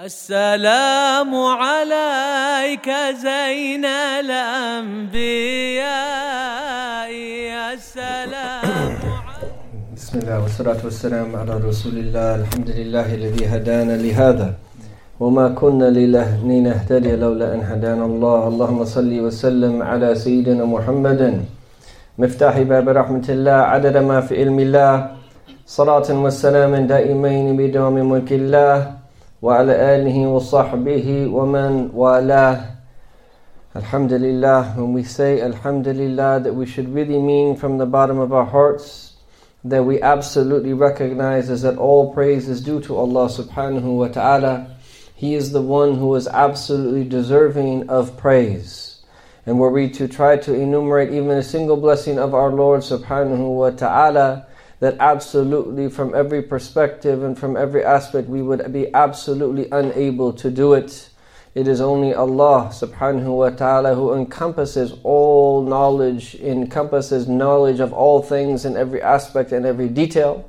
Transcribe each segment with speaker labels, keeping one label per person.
Speaker 1: السلام عليك زين الأنبياء. السلام
Speaker 2: بسم الله والصلاة والسلام على رسول الله. الحمد لله الذي هدانا لهذا. وما كنا لنهتدي لولا أن هدانا الله. اللهم صل وسلم على سيدنا محمد. مفتاح باب رحمة الله عدد ما في علم الله. صلاة والسلام دائمين بدوام ملك الله. وعلى آله وصحبه ومن والاه Alhamdulillah, when we say Alhamdulillah, that we should really mean from the bottom of our hearts that we absolutely recognize is that all praise is due to Allah subhanahu wa ta'ala. He is the one who is absolutely deserving of praise. And were we to try to enumerate even a single blessing of our Lord subhanahu wa ta'ala, that absolutely from every perspective and from every aspect we would be absolutely unable to do it. It is only Allah subhanahu wa ta'ala who encompasses all knowledge, encompasses knowledge of all things in every aspect and every detail.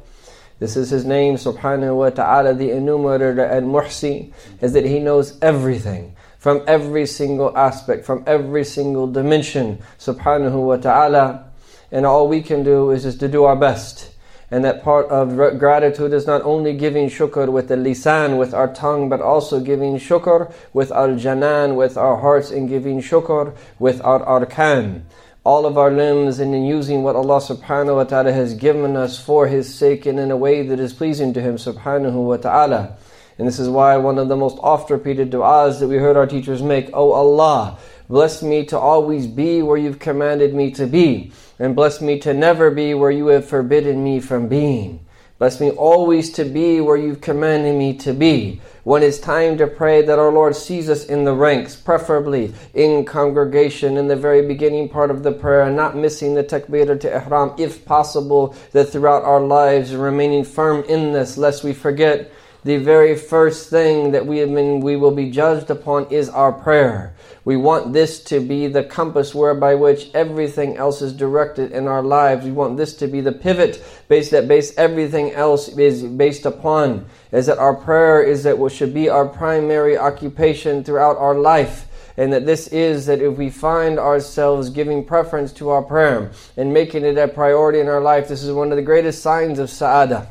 Speaker 2: This is His name subhanahu wa ta'ala, the enumerator and muhsi, is that He knows everything from every single aspect, from every single dimension subhanahu wa ta'ala. And all we can do is just to do our best and that part of gratitude is not only giving shukr with the lisan, with our tongue, but also giving shukr with our janan, with our hearts, and giving shukr with our arkan. All of our limbs and in using what Allah subhanahu wa ta'ala has given us for His sake and in a way that is pleasing to Him subhanahu wa ta'ala. And this is why one of the most oft repeated du'as that we heard our teachers make, O oh Allah, bless me to always be where you've commanded me to be and bless me to never be where you have forbidden me from being. Bless me always to be where you've commanded me to be. When it's time to pray, that our Lord sees us in the ranks, preferably in congregation, in the very beginning part of the prayer, and not missing the takbir to ihram, if possible, that throughout our lives, remaining firm in this, lest we forget the very first thing that we have been, we will be judged upon is our prayer. We want this to be the compass whereby which everything else is directed in our lives. We want this to be the pivot base that base everything else is based upon. Is that our prayer is that what should be our primary occupation throughout our life and that this is that if we find ourselves giving preference to our prayer and making it a priority in our life, this is one of the greatest signs of sa'adah.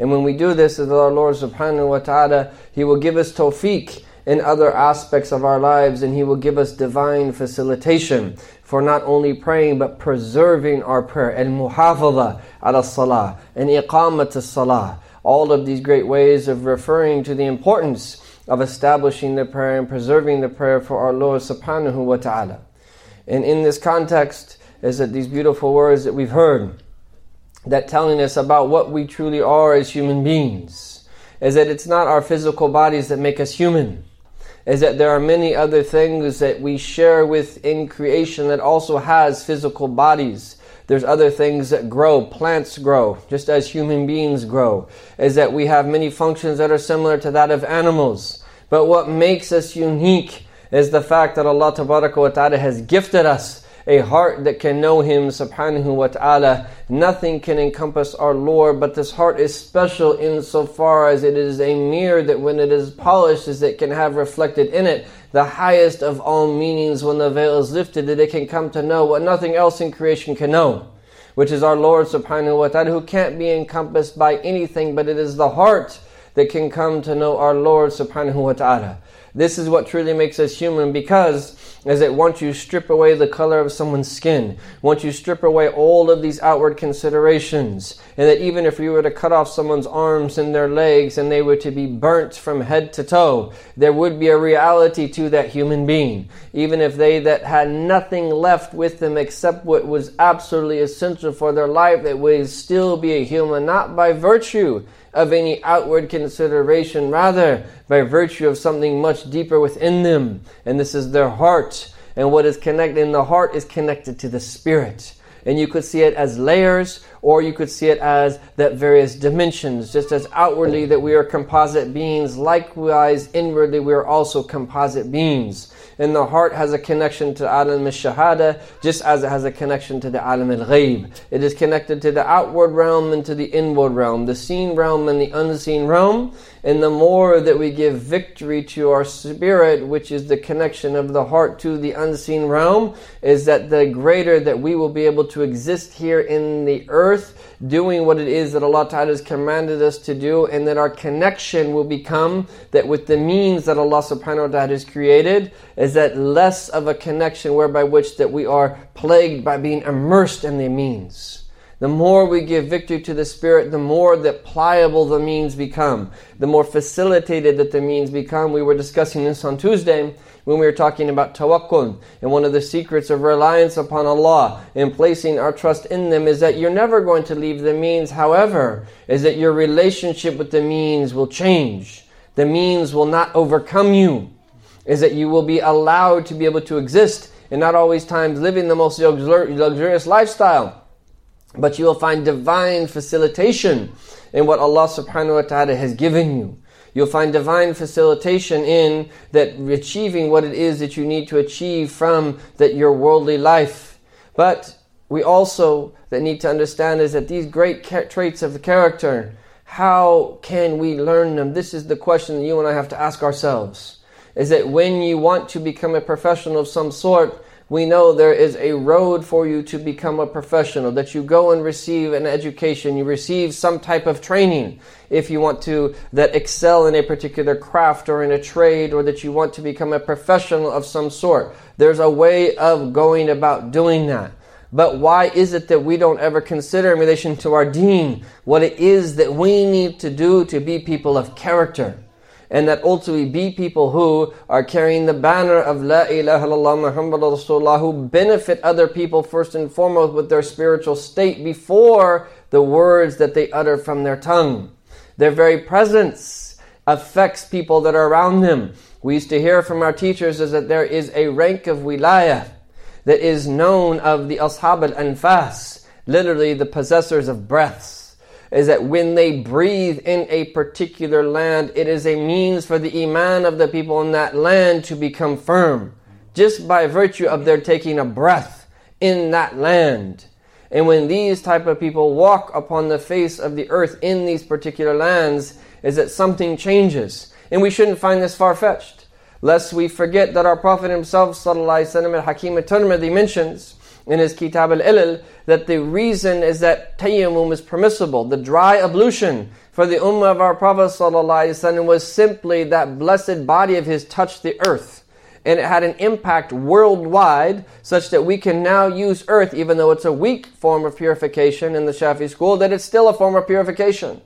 Speaker 2: And when we do this, our Lord subhanahu wa ta'ala, He will give us tawfiq in other aspects of our lives and He will give us divine facilitation for not only praying but preserving our prayer. And muhafadha ala salah and iqamat salah. All of these great ways of referring to the importance of establishing the prayer and preserving the prayer for our Lord subhanahu wa ta'ala. And in this context is that these beautiful words that we've heard that telling us about what we truly are as human beings is that it's not our physical bodies that make us human is that there are many other things that we share with in creation that also has physical bodies. There's other things that grow plants grow just as human beings grow is that we have many functions that are similar to that of animals. But what makes us unique is the fact that Allah wa Ta'ala has gifted us a heart that can know Him subhanahu wa ta'ala. Nothing can encompass our Lord, but this heart is special insofar as it is a mirror that when it is polished, as it can have reflected in it the highest of all meanings when the veil is lifted, that it can come to know what nothing else in creation can know. Which is our Lord subhanahu wa ta'ala, who can't be encompassed by anything, but it is the heart that can come to know our Lord subhanahu wa ta'ala. This is what truly makes us human because is that once you strip away the color of someone's skin, once you strip away all of these outward considerations, and that even if you were to cut off someone's arms and their legs and they were to be burnt from head to toe, there would be a reality to that human being. Even if they that had nothing left with them except what was absolutely essential for their life, that would still be a human, not by virtue of any outward consideration, rather by virtue of something much deeper within them. And this is their heart. And what is connected in the heart is connected to the spirit. And you could see it as layers, or you could see it as that various dimensions, just as outwardly that we are composite beings, likewise inwardly we are also composite beings. And the heart has a connection to Alam al-Shahada, just as it has a connection to the Alam al-Ghaib. It is connected to the outward realm and to the inward realm, the seen realm and the unseen realm. And the more that we give victory to our spirit, which is the connection of the heart to the unseen realm, is that the greater that we will be able to exist here in the earth, doing what it is that Allah Ta'ala has commanded us to do, and that our connection will become that with the means that Allah subhanahu wa ta'ala has created, is that less of a connection whereby which that we are plagued by being immersed in the means. The more we give victory to the Spirit, the more that pliable the means become, the more facilitated that the means become. We were discussing this on Tuesday when we were talking about tawakkul. And one of the secrets of reliance upon Allah and placing our trust in them is that you're never going to leave the means. However, is that your relationship with the means will change. The means will not overcome you. Is that you will be allowed to be able to exist and not always times living the most luxurious lifestyle but you will find divine facilitation in what Allah subhanahu wa ta'ala has given you. You'll find divine facilitation in that achieving what it is that you need to achieve from that your worldly life. But we also that need to understand is that these great traits of the character, how can we learn them? This is the question that you and I have to ask ourselves. Is that when you want to become a professional of some sort, we know there is a road for you to become a professional, that you go and receive an education, you receive some type of training if you want to that excel in a particular craft or in a trade or that you want to become a professional of some sort. There's a way of going about doing that. But why is it that we don't ever consider in relation to our deen what it is that we need to do to be people of character? And that ultimately be people who are carrying the banner of La ilaha illallah Muhammad Rasulullah who benefit other people first and foremost with their spiritual state before the words that they utter from their tongue. Their very presence affects people that are around them. We used to hear from our teachers is that there is a rank of wilayah that is known of the ashab al-anfas, literally the possessors of breaths is that when they breathe in a particular land, it is a means for the iman of the people in that land to become firm, just by virtue of their taking a breath in that land. And when these type of people walk upon the face of the earth in these particular lands, is that something changes. And we shouldn't find this far-fetched. Lest we forget that our Prophet himself, sallallahu alaihi wasallam, al-Hakim al-Tirmidhi mentions in his Kitab al-Ilal that the reason is that tayammum is permissible. The dry ablution for the ummah of our Prophet was simply that blessed body of his touched the earth. And it had an impact worldwide such that we can now use earth, even though it's a weak form of purification in the Shafi school, that it's still a form of purification.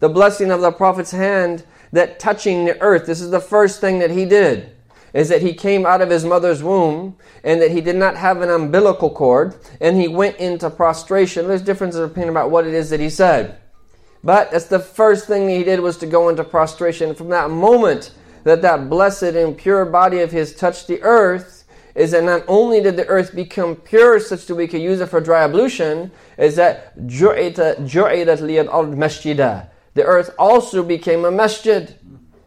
Speaker 2: The blessing of the Prophet's hand that touching the earth, this is the first thing that he did is that he came out of his mother's womb and that he did not have an umbilical cord and he went into prostration. There's differences of opinion about what it is that he said. But that's the first thing he did was to go into prostration. From that moment that that blessed and pure body of his touched the earth, is that not only did the earth become pure such that we could use it for dry ablution, is that ju'idat liyad al-masjidah. The earth also became a masjid.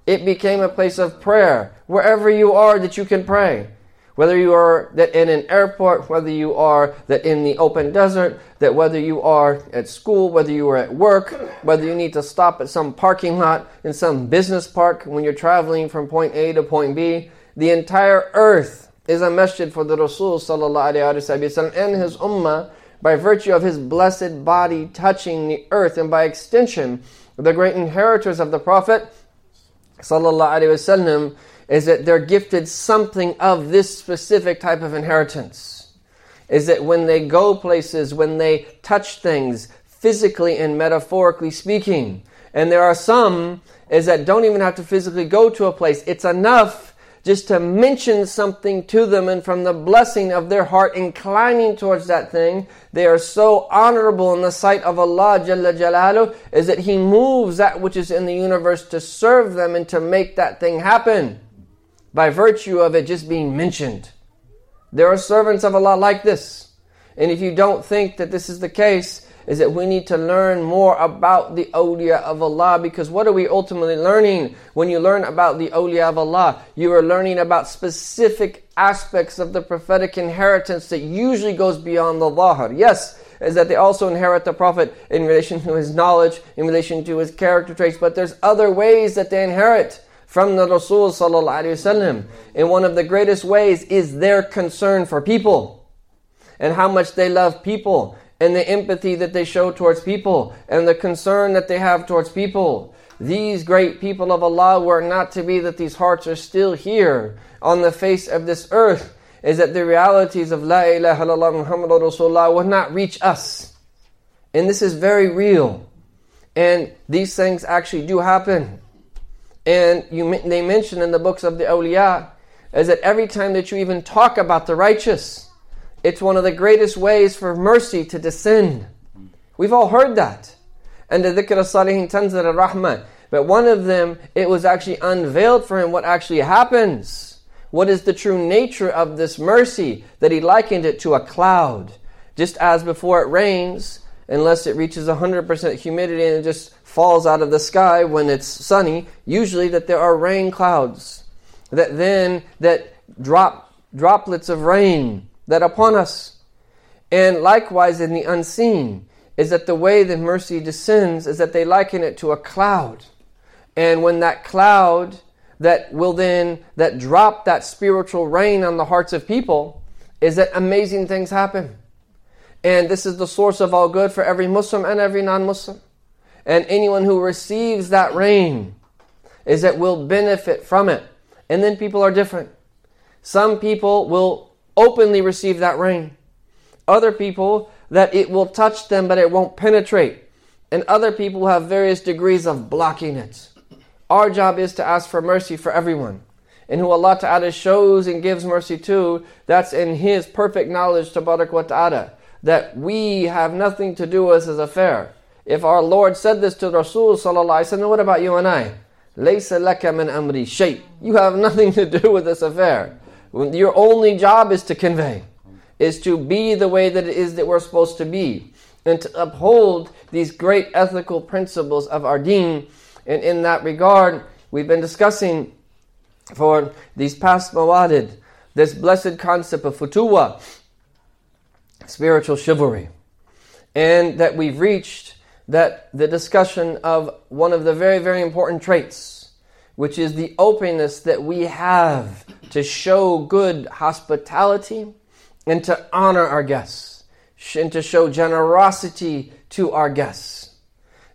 Speaker 2: It became a place of prayer. Wherever you are that you can pray. Whether you are that in an airport, whether you are that in the open desert, that whether you are at school, whether you are at work, whether you need to stop at some parking lot in some business park when you're traveling from point A to point B, the entire earth is a masjid for the Rasul wasallam and his ummah by virtue of his blessed body touching the earth and by extension the great inheritors of the Prophet sallallahu alaihi wasallam is that they're gifted something of this specific type of inheritance. Is that when they go places, when they touch things, physically and metaphorically speaking, and there are some is that don't even have to physically go to a place. It's enough just to mention something to them and from the blessing of their heart inclining towards that thing, they are so honorable in the sight of Allah Jalla Jalalu is that He moves that which is in the universe to serve them and to make that thing happen by virtue of it just being mentioned. There are servants of Allah like this. And if you don't think that this is the case, is that we need to learn more about the awliya of Allah because what are we ultimately learning when you learn about the awliya of Allah? You are learning about specific aspects of the prophetic inheritance that usually goes beyond the Zahir. Yes, is that they also inherit the Prophet in relation to his knowledge, in relation to his character traits, but there's other ways that they inherit from the Rasul sallallahu And one of the greatest ways is their concern for people and how much they love people and the empathy that they show towards people and the concern that they have towards people. These great people of Allah were not to be that these hearts are still here on the face of this earth, is that the realities of La ilaha illallah Muhammad Rasulullah would not reach us. And this is very real. And these things actually do happen. And you, they mention in the books of the awliya is that every time that you even talk about the righteous, it's one of the greatest ways for mercy to descend. We've all heard that. And the dhikr al-salihin tanzil al-rahmah. But one of them, it was actually unveiled for him what actually happens. What is the true nature of this mercy? That he likened it to a cloud. Just as before it rains, unless it reaches 100% humidity and it just falls out of the sky when it's sunny, usually that there are rain clouds. That then, that drop, droplets of rain that upon us. And likewise in the unseen, is that the way that mercy descends is that they liken it to a cloud. And when that cloud that will then that drop that spiritual rain on the hearts of people is that amazing things happen. And this is the source of all good for every Muslim and every non-Muslim. And anyone who receives that rain is that will benefit from it. And then people are different. Some people will openly receive that rain. Other people that it will touch them but it won't penetrate. And other people have various degrees of blocking it. Our job is to ask for mercy for everyone. And who Allah Ta'ala shows and gives mercy to, that's in His perfect knowledge, Tabarak wa Ta'ala, that we have nothing to do with His affair. If our Lord said this to Rasul Sallallahu Alaihi Wasallam, what about you and I? Laysa laka min amri shay. You have nothing to do with this affair. Your only job is to convey, is to be the way that it is that we're supposed to be, and to uphold these great ethical principles of our deen. And in that regard, we've been discussing for these past mawadid this blessed concept of futuwa, spiritual chivalry, and that we've reached that the discussion of one of the very, very important traits, which is the openness that we have to show good hospitality, and to honor our guests, and to show generosity to our guests.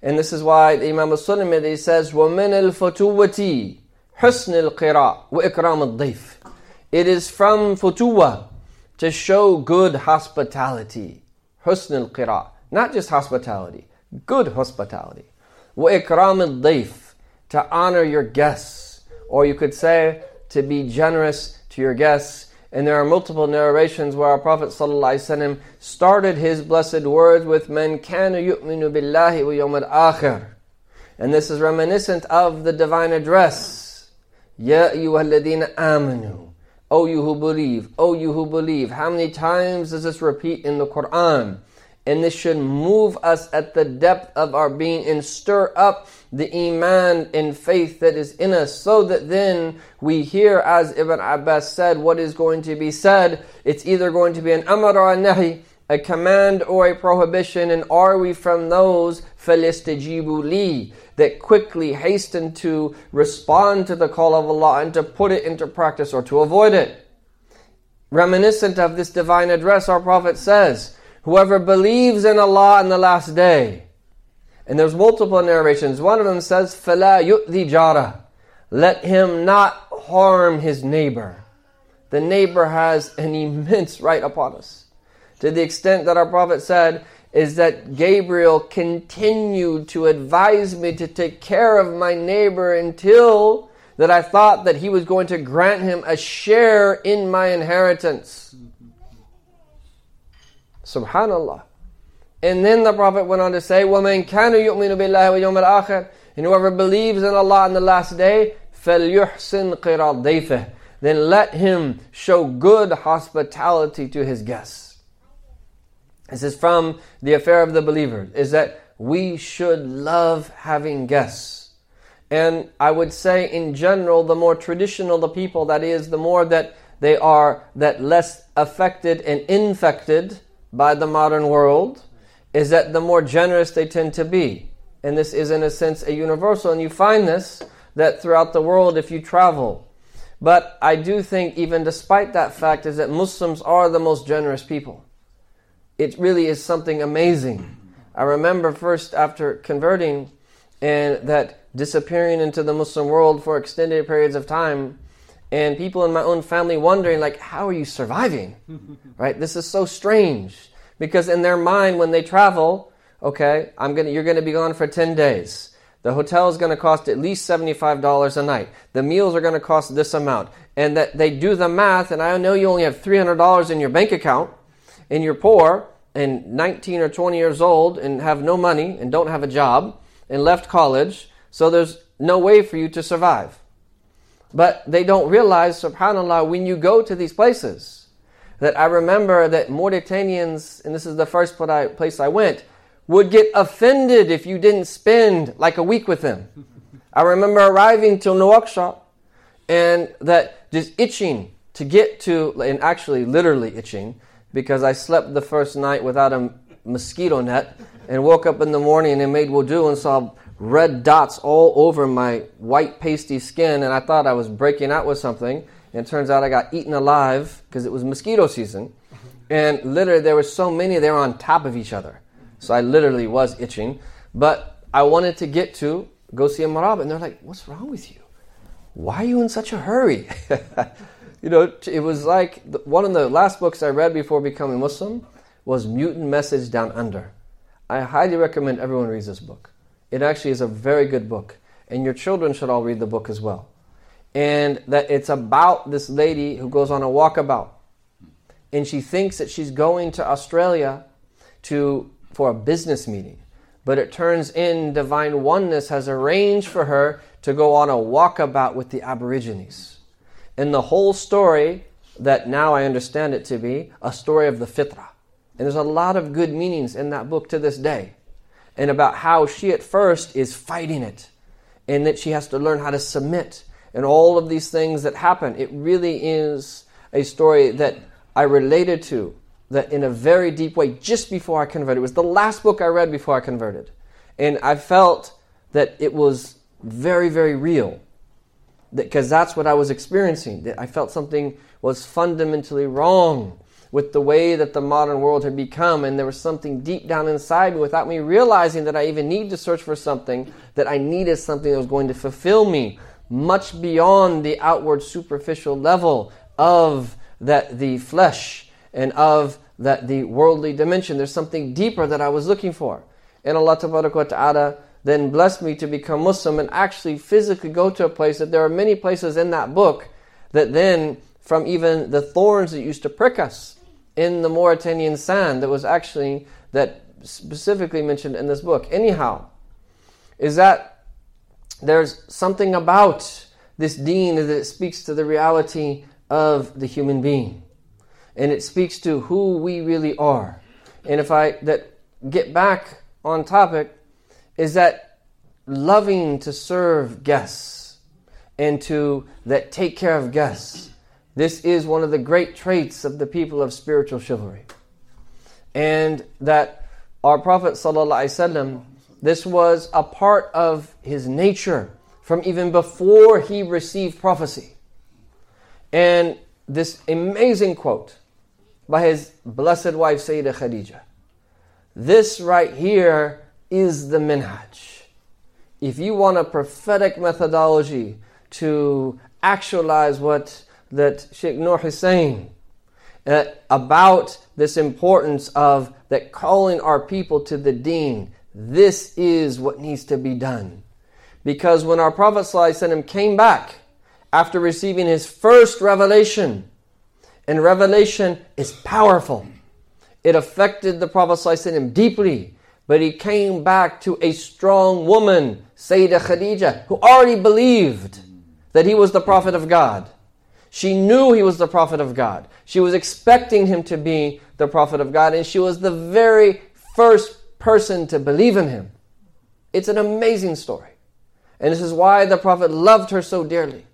Speaker 2: And this is why the Imam Al Sulami says, وَمِنَ الْفَتُوَّةِ حُسْنِ الْقِرَاءِ وَإِكْرَامِ الضَّيْفِ It is from futuwa to show good hospitality. Husn al-qira. Not just hospitality, good hospitality. وَإِكْرَامِ الضَّيْفِ To honor your guests. Or you could say, to be generous to your guests. And there are multiple narrations where our Prophet ﷺ started his blessed words with "Man kana yu'minu billahi wa al-akhir." And this is reminiscent of the divine address. Ya ayyuhalladhina amanu. O you who believe, O you who believe. How many times does this repeat in the Quran? And this should move us at the depth of our being and stir up the iman and faith that is in us so that then we hear, as Ibn Abbas said, what is going to be said. It's either going to be an amar or a nahi, a command or a prohibition, and are we from those فَلِسْتَجِيبُوا لِي that quickly hasten to respond to the call of Allah and to put it into practice or to avoid it? Reminiscent of this divine address, our Prophet says, Whoever believes in Allah in the last day. And there's multiple narrations. One of them says, فَلَا يُؤْذِي جَارَهُ Let him not harm his neighbor. The neighbor has an immense right upon us. To the extent that our Prophet said, is that Gabriel continued to advise me to take care of my neighbor until that I thought that he was going to grant him a share in my inheritance. Subhanallah. And then the Prophet went on to say, وَمَنْ كَانَ يُؤْمِنُ بِاللَّهِ وَيَوْمِ الْآخِرِ And whoever believes in Allah on the last day, فَلْيُحْسِنْ قِرَى ضَيْفِهِ Then let him show good hospitality to his guests. This is from the affair of the believer, is that we should love having guests. And I would say in general, the more traditional the people, that is, the more that they are that less affected and infected by the modern world, is that the more generous they tend to be. And this is in a sense a universal. And you find this that throughout the world if you travel. But I do think even despite that fact is that Muslims are the most generous people. It really is something amazing. I remember first after converting and that disappearing into the Muslim world for extended periods of time and people in my own family wondering like how are you surviving? right? This is so strange because in their mind when they travel, okay, I'm going to you're going to be gone for 10 days. The hotel is going to cost at least $75 a night. The meals are going to cost this amount. And that they do the math, and I know you only have $300 in your bank account, and you're poor, and 19 or 20 years old, and have no money, and don't have a job, and left college, so there's no way for you to survive. But they don't realize, subhanAllah, when you go to these places, that I remember that Mauritanians, and this is the first place I went, would get offended if you didn't spend like a week with them. I remember arriving to Nouakchott and that just itching to get to, and actually literally itching, because I slept the first night without a mosquito net and woke up in the morning and made wudu and saw red dots all over my white pasty skin and I thought I was breaking out with something. And it turns out I got eaten alive because it was mosquito season. And literally there were so many, they were on top of each other. So I literally was itching. But I wanted to get to go see a marab. And they're like, what's wrong with you? Why are you in such a hurry? you know, it was like one of the last books I read before becoming Muslim was Mutant Message Down Under. I highly recommend everyone reads this book. It actually is a very good book. And your children should all read the book as well. And that it's about this lady who goes on a walkabout. And she thinks that she's going to Australia to for a business meeting. But it turns in divine oneness has arranged for her to go on a walkabout with the Aborigines. And the whole story, that now I understand it to be, a story of the fitra. And there's a lot of good meanings in that book to this day. And about how she at first is fighting it. And that she has to learn how to submit. And all of these things that happen. It really is a story that I related to that in a very deep way just before I converted. It was the last book I read before I converted. And I felt that it was very, very real. Because that's what I was experiencing. That I felt something was fundamentally wrong with the way that the modern world had become, and there was something deep down inside me without me realizing that I even need to search for something, that I needed something that was going to fulfill me much beyond the outward superficial level of that the flesh and of that the worldly dimension. There's something deeper that I was looking for. And Allah Ta'ala then blessed me to become Muslim and actually physically go to a place that there are many places in that book that then from even the thorns that used to prick us in the Mauritanian sand that was actually that specifically mentioned in this book. Anyhow, is that there's something about this deen that speaks to the reality of the human being and it speaks to who we really are. And if I that get back on topic is that loving to serve guests and to that take care of guests. This is one of the great traits of the people of spiritual chivalry. And that our Prophet ﷺ, this was a part of his nature from even before he received prophecy. And this amazing quote by his blessed wife Sayyidah Khadija. This right here is the minhaj. If you want a prophetic methodology to actualize what that Sheikh Nur saying uh, about this importance of that calling our people to the deen, this is what needs to be done. Because when our Prophet ﷺ came back after receiving his first revelation, and revelation is powerful. It affected the Prophet ﷺ deeply, but he came back to a strong woman, Sayyidah Khadija, who already believed that he was the Prophet of God. She knew he was the Prophet of God. She was expecting him to be the Prophet of God, and she was the very first person to believe in him. It's an amazing story. And this is why the Prophet loved her so dearly.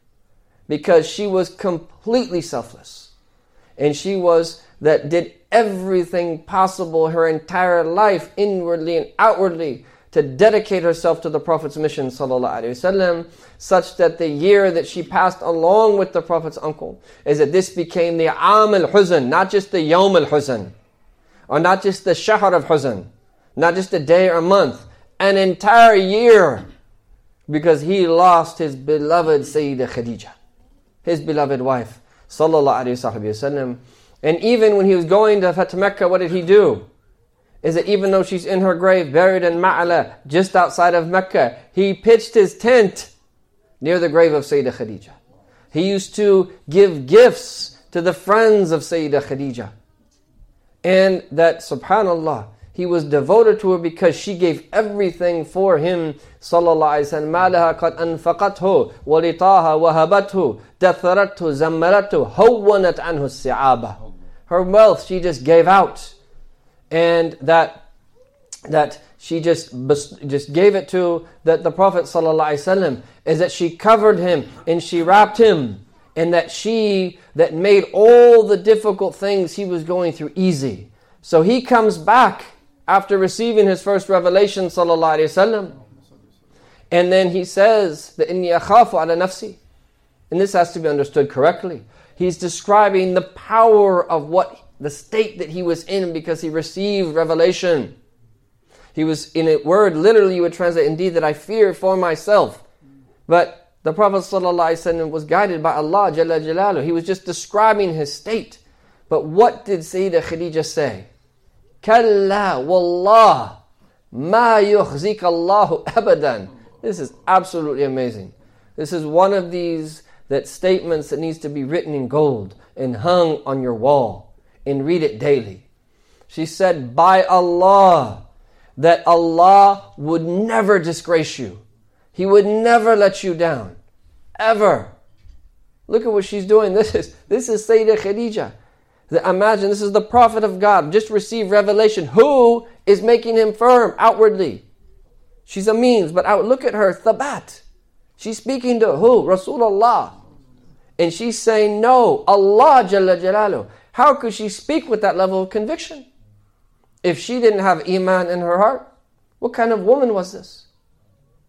Speaker 2: Because she was completely selfless. And she was that did everything possible her entire life, inwardly and outwardly, to dedicate herself to the Prophet's mission, وسلم, such that the year that she passed along with the Prophet's uncle is that this became the Am al Huzn, not just the Yawm al Huzn, or not just the Shahr of Huzn, not just a day or a month, an entire year, because he lost his beloved Sayyidah Khadija, his beloved wife, sallallahu alayhi wasallam. And even when he was going to Fatah Mecca, what did he do? is that even though she's in her grave, buried in Ma'ala, just outside of Mecca, he pitched his tent near the grave of Sayyidah Khadija. He used to give gifts to the friends of Sayyidah Khadija. And that, subhanAllah, he was devoted to her because she gave everything for him. Sallallahu Alaihi Wasallam. مالها قد أنفقته ولطاها وهبته دثرته زمرته هونت عنه السعابة. Her wealth she just gave out and that that she just just gave it to that the Prophet ﷺ is that she covered him and she wrapped him and that she that made all the difficult things he was going through easy. So he comes back after receiving his first revelation ﷺ and then he says that inni akhafu ala nafsi and this has to be understood correctly. He's describing the power of what the state that he was in because he received revelation. He was in a word, literally, you would translate, indeed, that I fear for myself. But the Prophet was guided by Allah Jalla Jalaluhu. He was just describing his state. But what did Sayyidah Khadija say? Kalla wallah ma yukhzik Allahu abadan. This is absolutely amazing. This is one of these that statements that needs to be written in gold and hung on your wall and read it daily. She said, By Allah, that Allah would never disgrace you. He would never let you down. Ever. Look at what she's doing. This is this is Sayyidah Khadija. Imagine this is the Prophet of God, just received revelation. Who is making him firm outwardly? She's a means, but out, look at her, thabat. She's speaking to who? Rasulullah. And she's saying, No, Allah Jalla Jalaluhu. How could she speak with that level of conviction? If she didn't have Iman in her heart, what kind of woman was this?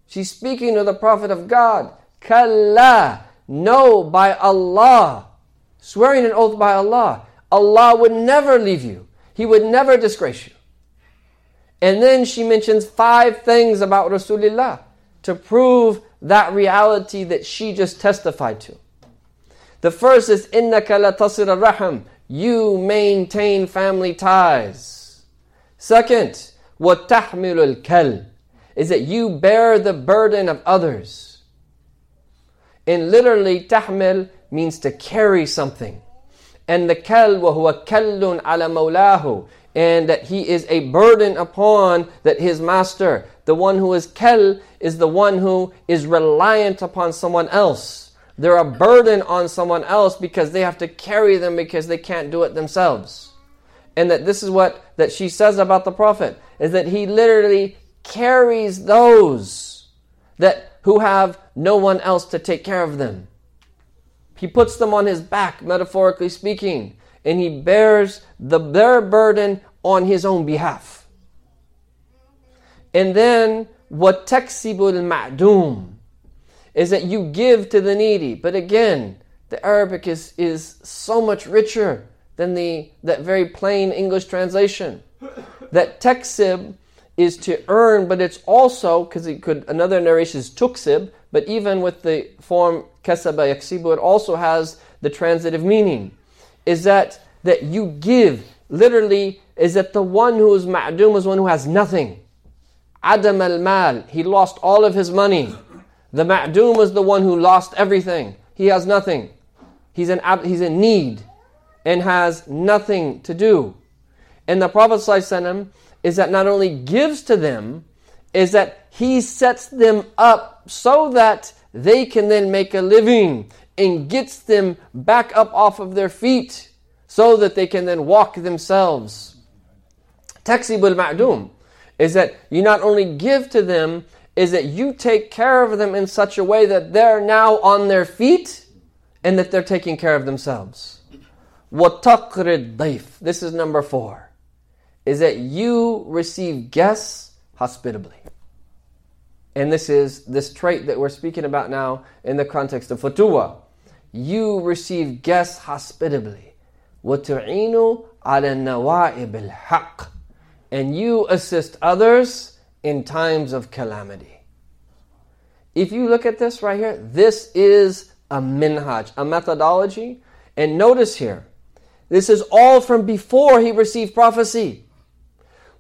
Speaker 2: She's speaking to the Prophet of God. Kalla, no, by Allah, swearing an oath by Allah, Allah would never leave you. He would never disgrace you. And then she mentions five things about Rasulullah to prove that reality that she just testified to. The first is إِنَّكَ لَتَصِرَ raham you maintain family ties. Second, وَتَحْمِلُ الْكَلْ is that you bear the burden of others. And literally, tahmil means to carry something. And the kal وَهُوَ كَلٌ عَلَى مَوْلَاهُ and that he is a burden upon that his master. The one who is kel is the one who is reliant upon someone else. They're a burden on someone else because they have to carry them because they can't do it themselves. And that this is what that she says about the prophet is that he literally carries those that who have no one else to take care of them. He puts them on his back, metaphorically speaking, and he bears the, their burden on his own behalf. And then, وَتَكْسِبُ الْمَعْدُومِ is that you give to the needy. But again, the Arabic is, is so much richer than the that very plain English translation. That taksib is to earn, but it's also because it could another narration is tuksib, but even with the form kasaba yaksibu, it also has the transitive meaning. Is that that you give literally is that the one who is ma'dum is one who has nothing. Adam al mal, he lost all of his money. The ma'doom is the one who lost everything. He has nothing. He's in, he's in need and has nothing to do. And the Prophet is that not only gives to them, is that he sets them up so that they can then make a living and gets them back up off of their feet so that they can then walk themselves. Taksibul ma'dum is that you not only give to them, is that you take care of them in such a way that they're now on their feet and that they're taking care of themselves. وَتَقْرِ الضَّيْفِ This is number four. Is that you receive guests hospitably. And this is this trait that we're speaking about now in the context of futuwa. You receive guests hospitably. وَتُعِينُ عَلَى النَّوَائِبِ الْحَقِّ And you assist others in times of calamity. If you look at this right here, this is a minhaj, a methodology. And notice here, this is all from before he received prophecy.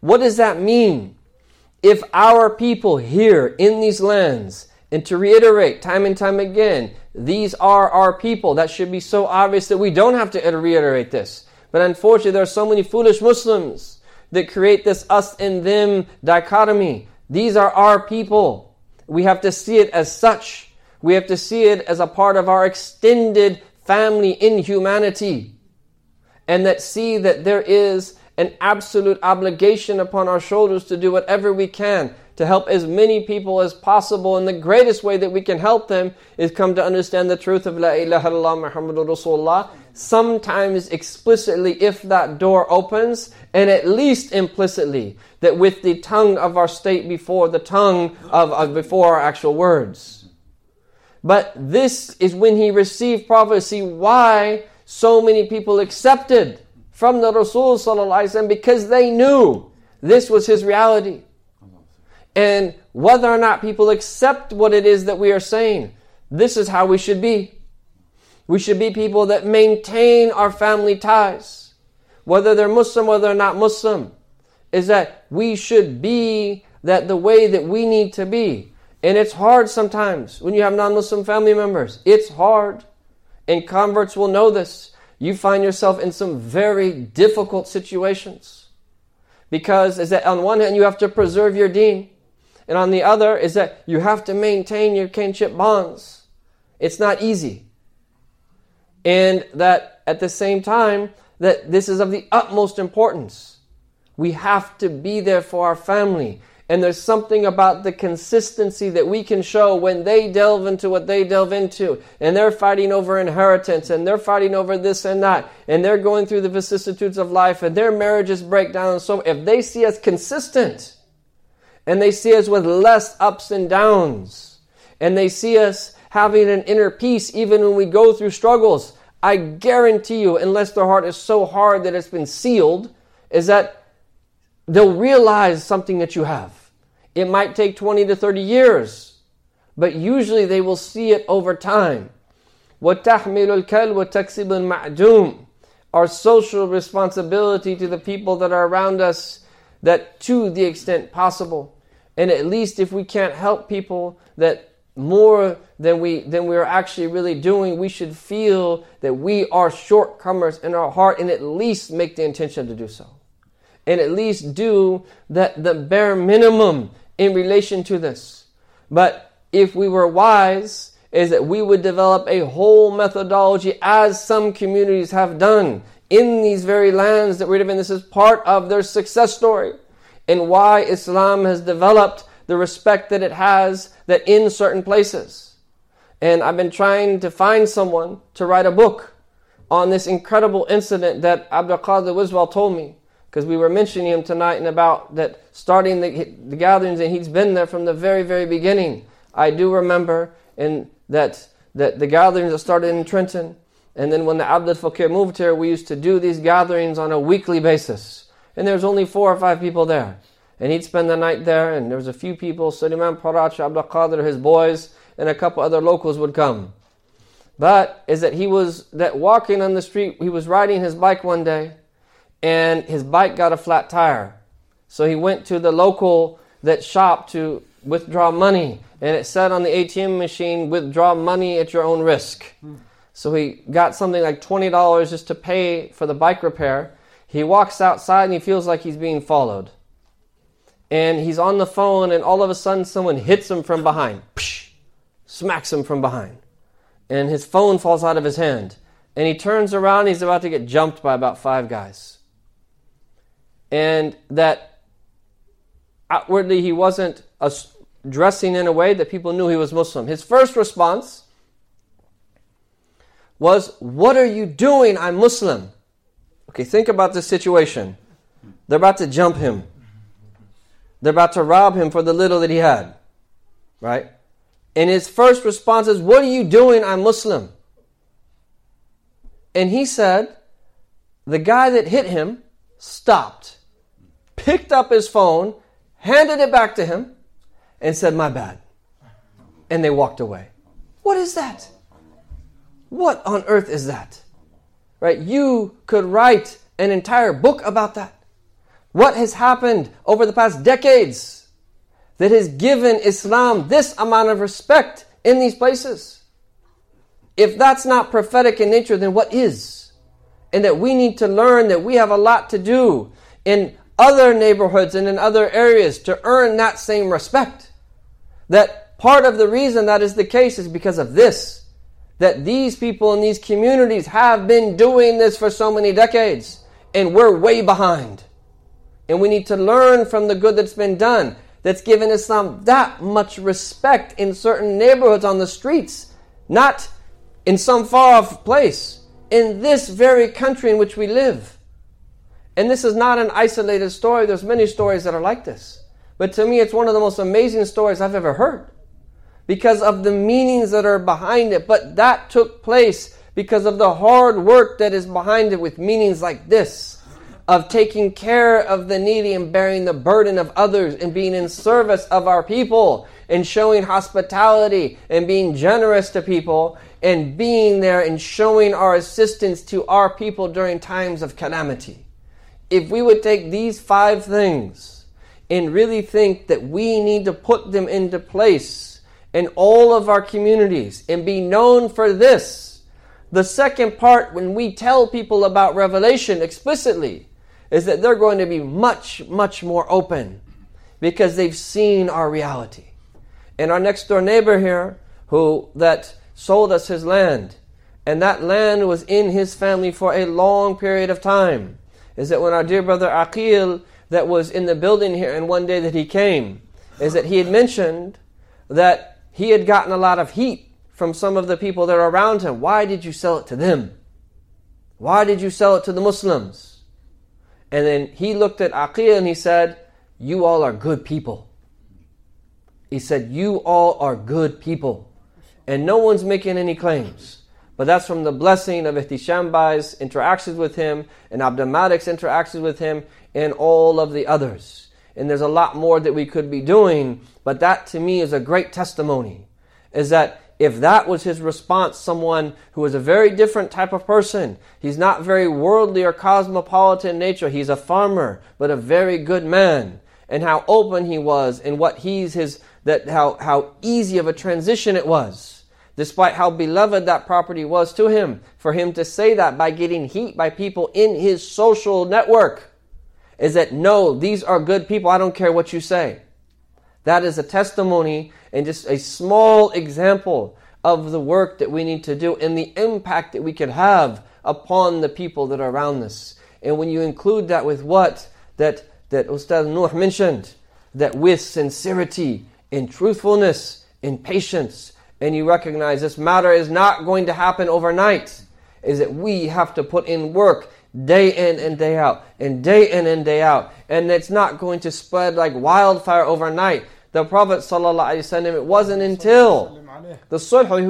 Speaker 2: What does that mean? if our people here in these lands, and to reiterate time and time again, these are our people, that should be so obvious that we don't have to reiterate this. But unfortunately, there are so many foolish Muslims that create this us and them dichotomy. These are our people. We have to see it as such. We have to see it as a part of our extended family in humanity. And that see that there is an absolute obligation upon our shoulders to do whatever we can to help as many people as possible. And the greatest way that we can help them is come to understand the truth of La ilaha illallah Muhammadur Rasulullah. Sometimes explicitly, if that door opens, and at least implicitly, that with the tongue of our state before the tongue of, of before our actual words. But this is when he received prophecy. Why so many people accepted from the Rasul because they knew this was his reality. And whether or not people accept what it is that we are saying, this is how we should be. We should be people that maintain our family ties. Whether they're Muslim, whether they're not Muslim, is that we should be that the way that we need to be. And it's hard sometimes when you have non Muslim family members. It's hard. And converts will know this you find yourself in some very difficult situations. Because is that on one hand you have to preserve your deen, and on the other is that you have to maintain your kinship bonds. It's not easy. And that at the same time, that this is of the utmost importance. We have to be there for our family. And there's something about the consistency that we can show when they delve into what they delve into. And they're fighting over inheritance and they're fighting over this and that. And they're going through the vicissitudes of life and their marriages break down. And so if they see us consistent and they see us with less ups and downs and they see us having an inner peace even when we go through struggles, I guarantee you, unless their heart is so hard that it's been sealed, is that they'll realize something that you have. It might take 20 to 30 years, but usually they will see it over time. وَتَحْمِلُ الْكَلْ وَتَكْسِبُ الْمَعْدُومِ Our social responsibility to the people that are around us, that to the extent possible. And at least if we can't help people that more than we than we are actually really doing, we should feel that we are shortcomers in our heart and at least make the intention to do so and at least do that the bare minimum in relation to this. But if we were wise, is that we would develop a whole methodology as some communities have done in these very lands that we live in. This is part of their success story and why Islam has developed the respect that it has that in certain places. And I've been trying to find someone to write a book on this incredible incident that Abdul Qadir Wiswal told me because we were mentioning him tonight and about that starting the, the gatherings, and he's been there from the very, very beginning. I do remember in that that the gatherings that started in Trenton, and then when the Abdul Fakir moved here, we used to do these gatherings on a weekly basis, and there was only four or five people there, and he'd spend the night there, and there was a few people, Suleiman Parach, Abdul Qadir, his boys, and a couple other locals would come. But is that he was that walking on the street, he was riding his bike one day and his bike got a flat tire. So he went to the local that shop to withdraw money, and it said on the ATM machine, withdraw money at your own risk. So he got something like $20 just to pay for the bike repair. He walks outside and he feels like he's being followed. And he's on the phone, and all of a sudden, someone hits him from behind, Psh! smacks him from behind. and his phone falls out of his hand. And he turns around, he's about to get jumped by about five guys. And that outwardly he wasn't dressing in a way that people knew he was Muslim. His first response was, What are you doing? I'm Muslim. Okay, think about this situation. They're about to jump him, they're about to rob him for the little that he had. Right? And his first response is, What are you doing? I'm Muslim. And he said, The guy that hit him stopped, picked up his phone, handed it back to him, and said, My bad. And they walked away. What is that? What on earth is that? Right? You could write an entire book about that. What has happened over the past decades that has given Islam this amount of respect in these places? If that's not prophetic in nature, then what is? And that we need to learn that we have a lot to do in other neighborhoods and in other areas to earn that same respect. That part of the reason that is the case is because of this. That these people in these communities have been doing this for so many decades, and we're way behind. And we need to learn from the good that's been done, that's given Islam that much respect in certain neighborhoods on the streets, not in some far off place, in this very country in which we live. And this is not an isolated story, there's many stories that are like this. But to me, it's one of the most amazing stories I've ever heard because of the meanings that are behind it. But that took place because of the hard work that is behind it with meanings like this of taking care of the needy and bearing the burden of others and being in service of our people and showing hospitality and being generous to people and being there and showing our assistance to our people during times of calamity. If we would take these five things, and really think that we need to put them into place in all of our communities and be known for this. The second part, when we tell people about Revelation explicitly, is that they're going to be much, much more open because they've seen our reality. And our next door neighbor here, who that sold us his land, and that land was in his family for a long period of time, is that when our dear brother Aqil that was in the building here, and one day that he came, is that he had mentioned that he had gotten a lot of heat from some of the people that are around him. Why did you sell it to them? Why did you sell it to the Muslims? And then he looked at Aqil and he said, You all are good people. He said, You all are good people. And no one's making any claims. But that's from the blessing of Ihtisham interactions with him and Abdul interactions with him and all of the others. And there's a lot more that we could be doing, but that to me is a great testimony. Is that if that was his response, someone who is a very different type of person, he's not very worldly or cosmopolitan in nature, he's a farmer, but a very good man, and how open he was, and what he's his, that how, how easy of a transition it was, despite how beloved that property was to him, for him to say that by getting heat by people in his social network is that no, these are good people. I don't care what you say. That is a testimony and just a small example of the work that we need to do and the impact that we could have upon the people that are around us. And when you include that with what that that Ustad Nuh mentioned, that with sincerity, in truthfulness, in patience, and you recognize this matter is not going to happen overnight, is that we have to put in work day in and day out, and day in and day out. And it's not going to spread like wildfire overnight. The Prophet ﷺ, it wasn't until the sulh